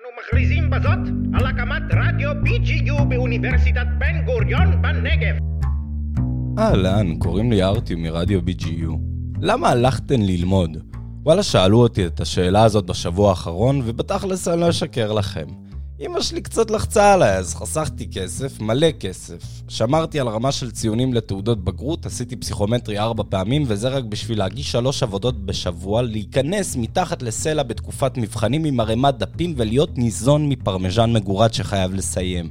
אנו מכריזים בזאת על הקמת רדיו BGU באוניברסיטת בן גוריון בנגב. אהלן, קוראים לי ארטי מרדיו BGU. למה הלכתן ללמוד? וואלה, שאלו אותי את השאלה הזאת בשבוע האחרון, ובתכלס אני לא אשקר לכם. אמא שלי קצת לחצה עליי, אז חסכתי כסף, מלא כסף. שמרתי על רמה של ציונים לתעודות בגרות, עשיתי פסיכומטרי ארבע פעמים, וזה רק בשביל להגיש שלוש עבודות בשבוע, להיכנס מתחת לסלע בתקופת מבחנים עם ערימת דפים ולהיות ניזון מפרמיז'ן מגורד שחייב לסיים.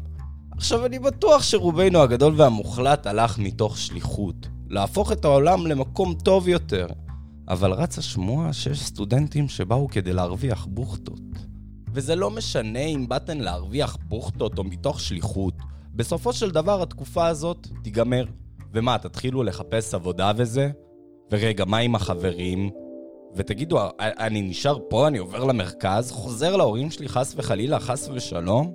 עכשיו, אני בטוח שרובנו הגדול והמוחלט הלך מתוך שליחות. להפוך את העולם למקום טוב יותר. אבל רצה שמועה שיש סטודנטים שבאו כדי להרוויח בוכטות. וזה לא משנה אם באתן להרוויח בוכטות או מתוך שליחות. בסופו של דבר התקופה הזאת תיגמר. ומה, תתחילו לחפש עבודה וזה? ורגע, מה עם החברים? ותגידו, אני נשאר פה, אני עובר למרכז, חוזר להורים שלי חס וחלילה, חס ושלום?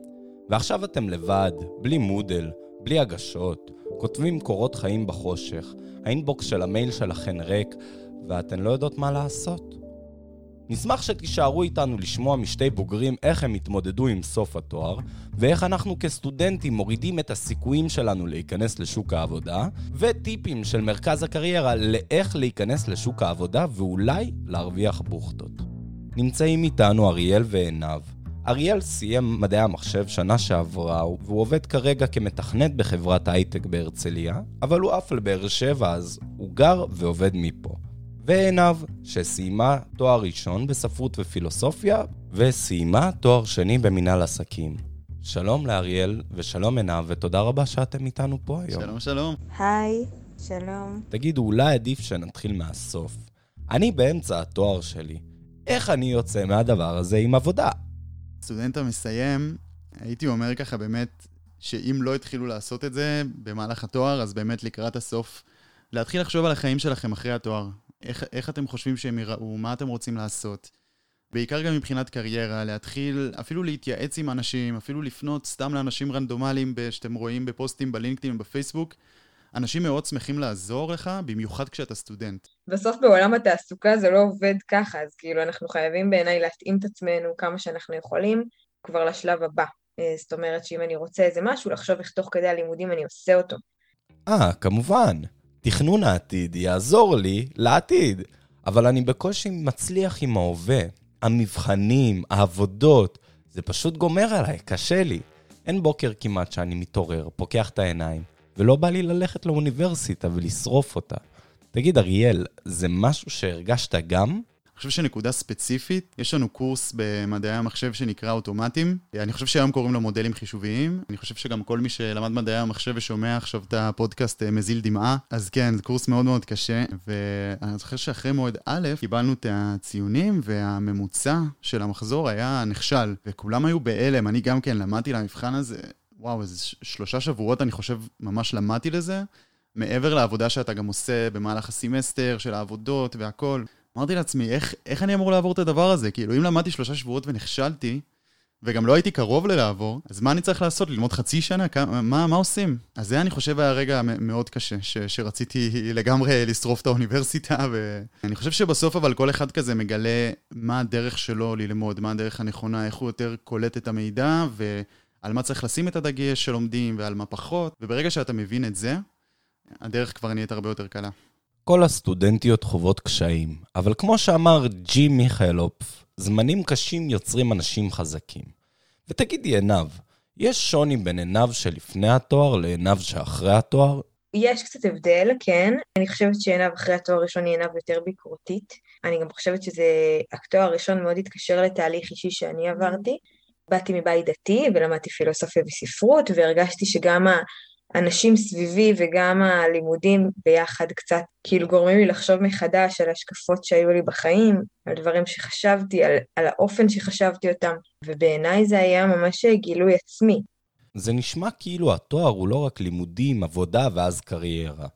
ועכשיו אתם לבד, בלי מודל, בלי הגשות, כותבים קורות חיים בחושך, האינבוקס של המייל שלכם ריק, ואתן לא יודעות מה לעשות. נשמח שתישארו איתנו לשמוע משתי בוגרים איך הם התמודדו עם סוף התואר, ואיך אנחנו כסטודנטים מורידים את הסיכויים שלנו להיכנס לשוק העבודה, וטיפים של מרכז הקריירה לאיך להיכנס לשוק העבודה ואולי להרוויח בוכטות. נמצאים איתנו אריאל ועינב. אריאל סיים מדעי המחשב שנה שעברה, והוא עובד כרגע כמתכנת בחברת הייטק בהרצליה, אבל הוא עף לבאר שבע, אז הוא גר ועובד מפה. ועינב, שסיימה תואר ראשון בספרות ופילוסופיה, וסיימה תואר שני במנהל עסקים. שלום לאריאל, ושלום עינב, ותודה רבה שאתם איתנו פה היום. שלום, שלום. היי, שלום. תגידו, אולי עדיף שנתחיל מהסוף. אני באמצע התואר שלי. איך אני יוצא מהדבר הזה עם עבודה? סטודנט המסיים, הייתי אומר ככה באמת, שאם לא התחילו לעשות את זה במהלך התואר, אז באמת לקראת הסוף, להתחיל לחשוב על החיים שלכם אחרי התואר. איך, איך אתם חושבים שהם ייראו, מה אתם רוצים לעשות. בעיקר גם מבחינת קריירה, להתחיל אפילו להתייעץ עם אנשים, אפילו לפנות סתם לאנשים רנדומליים שאתם רואים בפוסטים בלינקדאין ובפייסבוק. אנשים מאוד שמחים לעזור לך, במיוחד כשאתה סטודנט. בסוף בעולם התעסוקה זה לא עובד ככה, אז כאילו אנחנו חייבים בעיניי להתאים את עצמנו כמה שאנחנו יכולים כבר לשלב הבא. אה, זאת אומרת שאם אני רוצה איזה משהו, לחשוב איך תוך כדי הלימודים אני עושה אותו. אה, כמובן. תכנון העתיד יעזור לי לעתיד, אבל אני בקושי מצליח עם ההווה. המבחנים, העבודות, זה פשוט גומר עליי, קשה לי. אין בוקר כמעט שאני מתעורר, פוקח את העיניים, ולא בא לי ללכת לאוניברסיטה ולשרוף אותה. תגיד, אריאל, זה משהו שהרגשת גם? חושב שנקודה ספציפית, יש לנו קורס במדעי המחשב שנקרא אוטומטים. אני חושב שהיום קוראים לו מודלים חישוביים. אני חושב שגם כל מי שלמד מדעי המחשב ושומע עכשיו את הפודקאסט אה, מזיל דמעה. אז כן, זה קורס מאוד מאוד קשה, ואני זוכר שאחרי מועד א', קיבלנו את הציונים, והממוצע של המחזור היה נכשל, וכולם היו בהלם. אני גם כן למדתי למבחן הזה, וואו, איזה שלושה שבועות אני חושב ממש למדתי לזה. מעבר לעבודה שאתה גם עושה במהלך הסמסטר של העבודות והכל. אמרתי לעצמי, איך, איך אני אמור לעבור את הדבר הזה? כאילו, אם למדתי שלושה שבועות ונכשלתי, וגם לא הייתי קרוב ללעבור, אז מה אני צריך לעשות? ללמוד חצי שנה? כמה, מה, מה עושים? אז זה, אני חושב, היה רגע מאוד קשה, ש, שרציתי לגמרי לשרוף את האוניברסיטה, ואני חושב שבסוף אבל כל אחד כזה מגלה מה הדרך שלו ללמוד, מה הדרך הנכונה, איך הוא יותר קולט את המידע, ועל מה צריך לשים את הדגש שלומדים, ועל מה פחות, וברגע שאתה מבין את זה, הדרך כבר נהיית הרבה יותר קלה. כל הסטודנטיות חוות קשיים, אבל כמו שאמר ג'י מיכאלופ, זמנים קשים יוצרים אנשים חזקים. ותגידי עינב, יש שוני בין עינב שלפני התואר לעינב שאחרי התואר? יש קצת הבדל, כן. אני חושבת שעינב אחרי התואר הראשון היא עינב יותר ביקורתית. אני גם חושבת שזה, התואר הראשון מאוד התקשר לתהליך אישי שאני עברתי. באתי מבית דתי ולמדתי פילוסופיה וספרות, והרגשתי שגם אנשים סביבי וגם הלימודים ביחד קצת כאילו גורמים לי לחשוב מחדש על השקפות שהיו לי בחיים, על דברים שחשבתי, על, על האופן שחשבתי אותם, ובעיניי זה היה ממש גילוי עצמי. זה נשמע כאילו התואר הוא לא רק לימודים, עבודה ואז קריירה.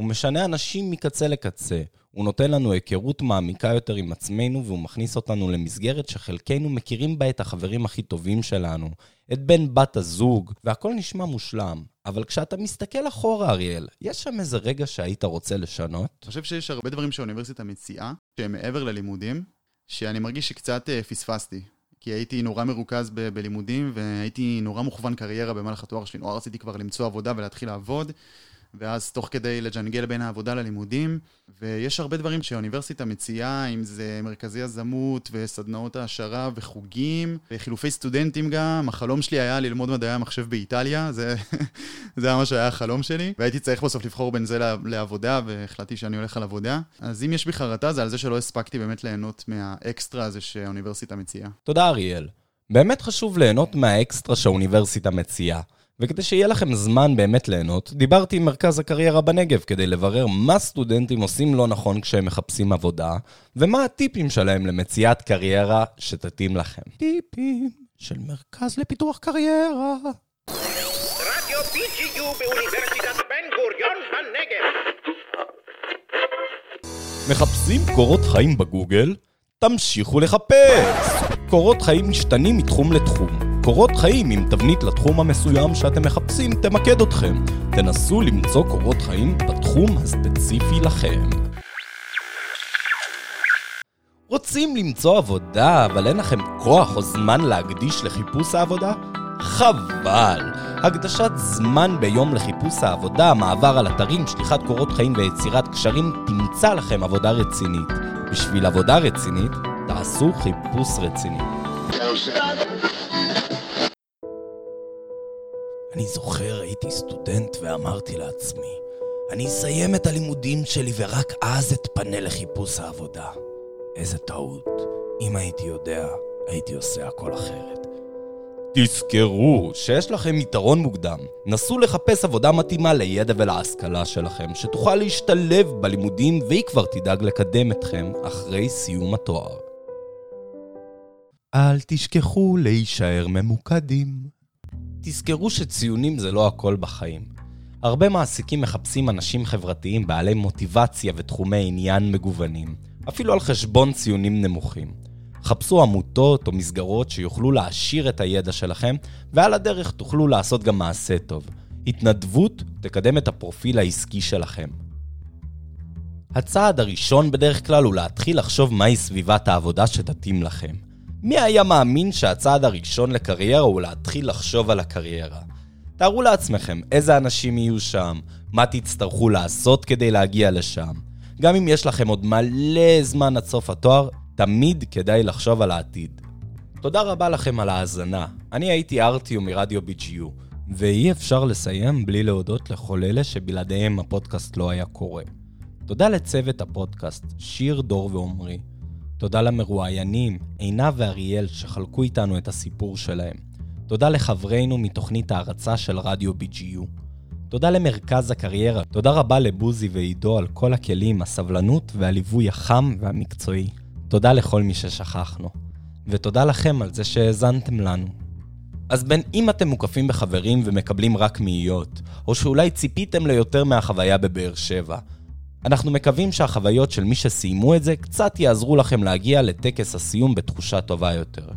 הוא משנה אנשים מקצה לקצה. הוא נותן לנו היכרות מעמיקה יותר עם עצמנו, והוא מכניס אותנו למסגרת שחלקנו מכירים בה את החברים הכי טובים שלנו, את בן בת הזוג, והכל נשמע מושלם. אבל כשאתה מסתכל אחורה, אריאל, יש שם איזה רגע שהיית רוצה לשנות? אני חושב שיש הרבה דברים שהאוניברסיטה מציעה, שהם מעבר ללימודים, שאני מרגיש שקצת אה, פספסתי. כי הייתי נורא מרוכז ב- בלימודים, והייתי נורא מוכוון קריירה במהלך התואר שלי. נורא רציתי כבר למצוא עבודה ולהתחיל לעבוד. ואז תוך כדי לג'נגל בין העבודה ללימודים, ויש הרבה דברים שהאוניברסיטה מציעה, אם זה מרכזי יזמות וסדנאות העשרה וחוגים, וחילופי סטודנטים גם. החלום שלי היה ללמוד מדעי המחשב באיטליה, זה, זה היה מה שהיה החלום שלי, והייתי צריך בסוף לבחור בין זה לעבודה, והחלטתי שאני הולך על עבודה. אז אם יש בי חרטה זה על זה שלא הספקתי באמת ליהנות מהאקסטרה הזה שהאוניברסיטה מציעה. תודה אריאל. באמת חשוב ליהנות מהאקסטרה שהאוניברסיטה מציעה. וכדי שיהיה לכם זמן באמת ליהנות, דיברתי עם מרכז הקריירה בנגב כדי לברר מה סטודנטים עושים לא נכון כשהם מחפשים עבודה, ומה הטיפים שלהם למציאת קריירה שתתאים לכם. טיפים של מרכז לפיתוח קריירה. רדיו BGU באוניברסיטת בן גוריון בנגב. מחפשים קורות חיים בגוגל? תמשיכו לחפש! קורות חיים משתנים מתחום לתחום. קורות חיים עם תבנית לתחום המסוים שאתם מחפשים תמקד אתכם. תנסו למצוא קורות חיים בתחום הספציפי לכם. רוצים למצוא עבודה, אבל אין לכם כוח או זמן להקדיש לחיפוש העבודה? חבל! הקדשת זמן ביום לחיפוש העבודה, מעבר על אתרים, שליחת קורות חיים ויצירת קשרים תמצא לכם עבודה רצינית. בשביל עבודה רצינית, תעשו חיפוש רציני. אני זוכר, הייתי סטודנט ואמרתי לעצמי, אני אסיים את הלימודים שלי ורק אז אתפנה לחיפוש העבודה. איזה טעות. אם הייתי יודע, הייתי עושה הכל אחרת. תזכרו שיש לכם יתרון מוקדם. נסו לחפש עבודה מתאימה לידע ולהשכלה שלכם, שתוכל להשתלב בלימודים והיא כבר תדאג לקדם אתכם אחרי סיום התואר. אל תשכחו להישאר ממוקדים. תזכרו שציונים זה לא הכל בחיים. הרבה מעסיקים מחפשים אנשים חברתיים בעלי מוטיבציה ותחומי עניין מגוונים, אפילו על חשבון ציונים נמוכים. חפשו עמותות או מסגרות שיוכלו להעשיר את הידע שלכם, ועל הדרך תוכלו לעשות גם מעשה טוב. התנדבות תקדם את הפרופיל העסקי שלכם. הצעד הראשון בדרך כלל הוא להתחיל לחשוב מהי סביבת העבודה שתתאים לכם. מי היה מאמין שהצעד הראשון לקריירה הוא להתחיל לחשוב על הקריירה? תארו לעצמכם איזה אנשים יהיו שם, מה תצטרכו לעשות כדי להגיע לשם. גם אם יש לכם עוד מלא זמן עד סוף התואר, תמיד כדאי לחשוב על העתיד. תודה רבה לכם על ההאזנה. אני הייתי ארטיו מרדיו BGU, ואי אפשר לסיים בלי להודות לכל אלה שבלעדיהם הפודקאסט לא היה קורה. תודה לצוות הפודקאסט, שיר, דור ועומרי. תודה למרואיינים, עינב ואריאל, שחלקו איתנו את הסיפור שלהם. תודה לחברינו מתוכנית ההרצה של רדיו BGU. תודה למרכז הקריירה. תודה רבה לבוזי ועידו על כל הכלים, הסבלנות והליווי החם והמקצועי. תודה לכל מי ששכחנו. ותודה לכם על זה שהאזנתם לנו. אז בין אם אתם מוקפים בחברים ומקבלים רק מאיות, או שאולי ציפיתם ליותר מהחוויה בבאר שבע, אנחנו מקווים שהחוויות של מי שסיימו את זה קצת יעזרו לכם להגיע לטקס הסיום בתחושה טובה יותר.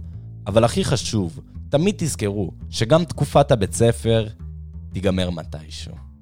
אבל הכי חשוב, תמיד תזכרו שגם תקופת הבית ספר תיגמר מתישהו.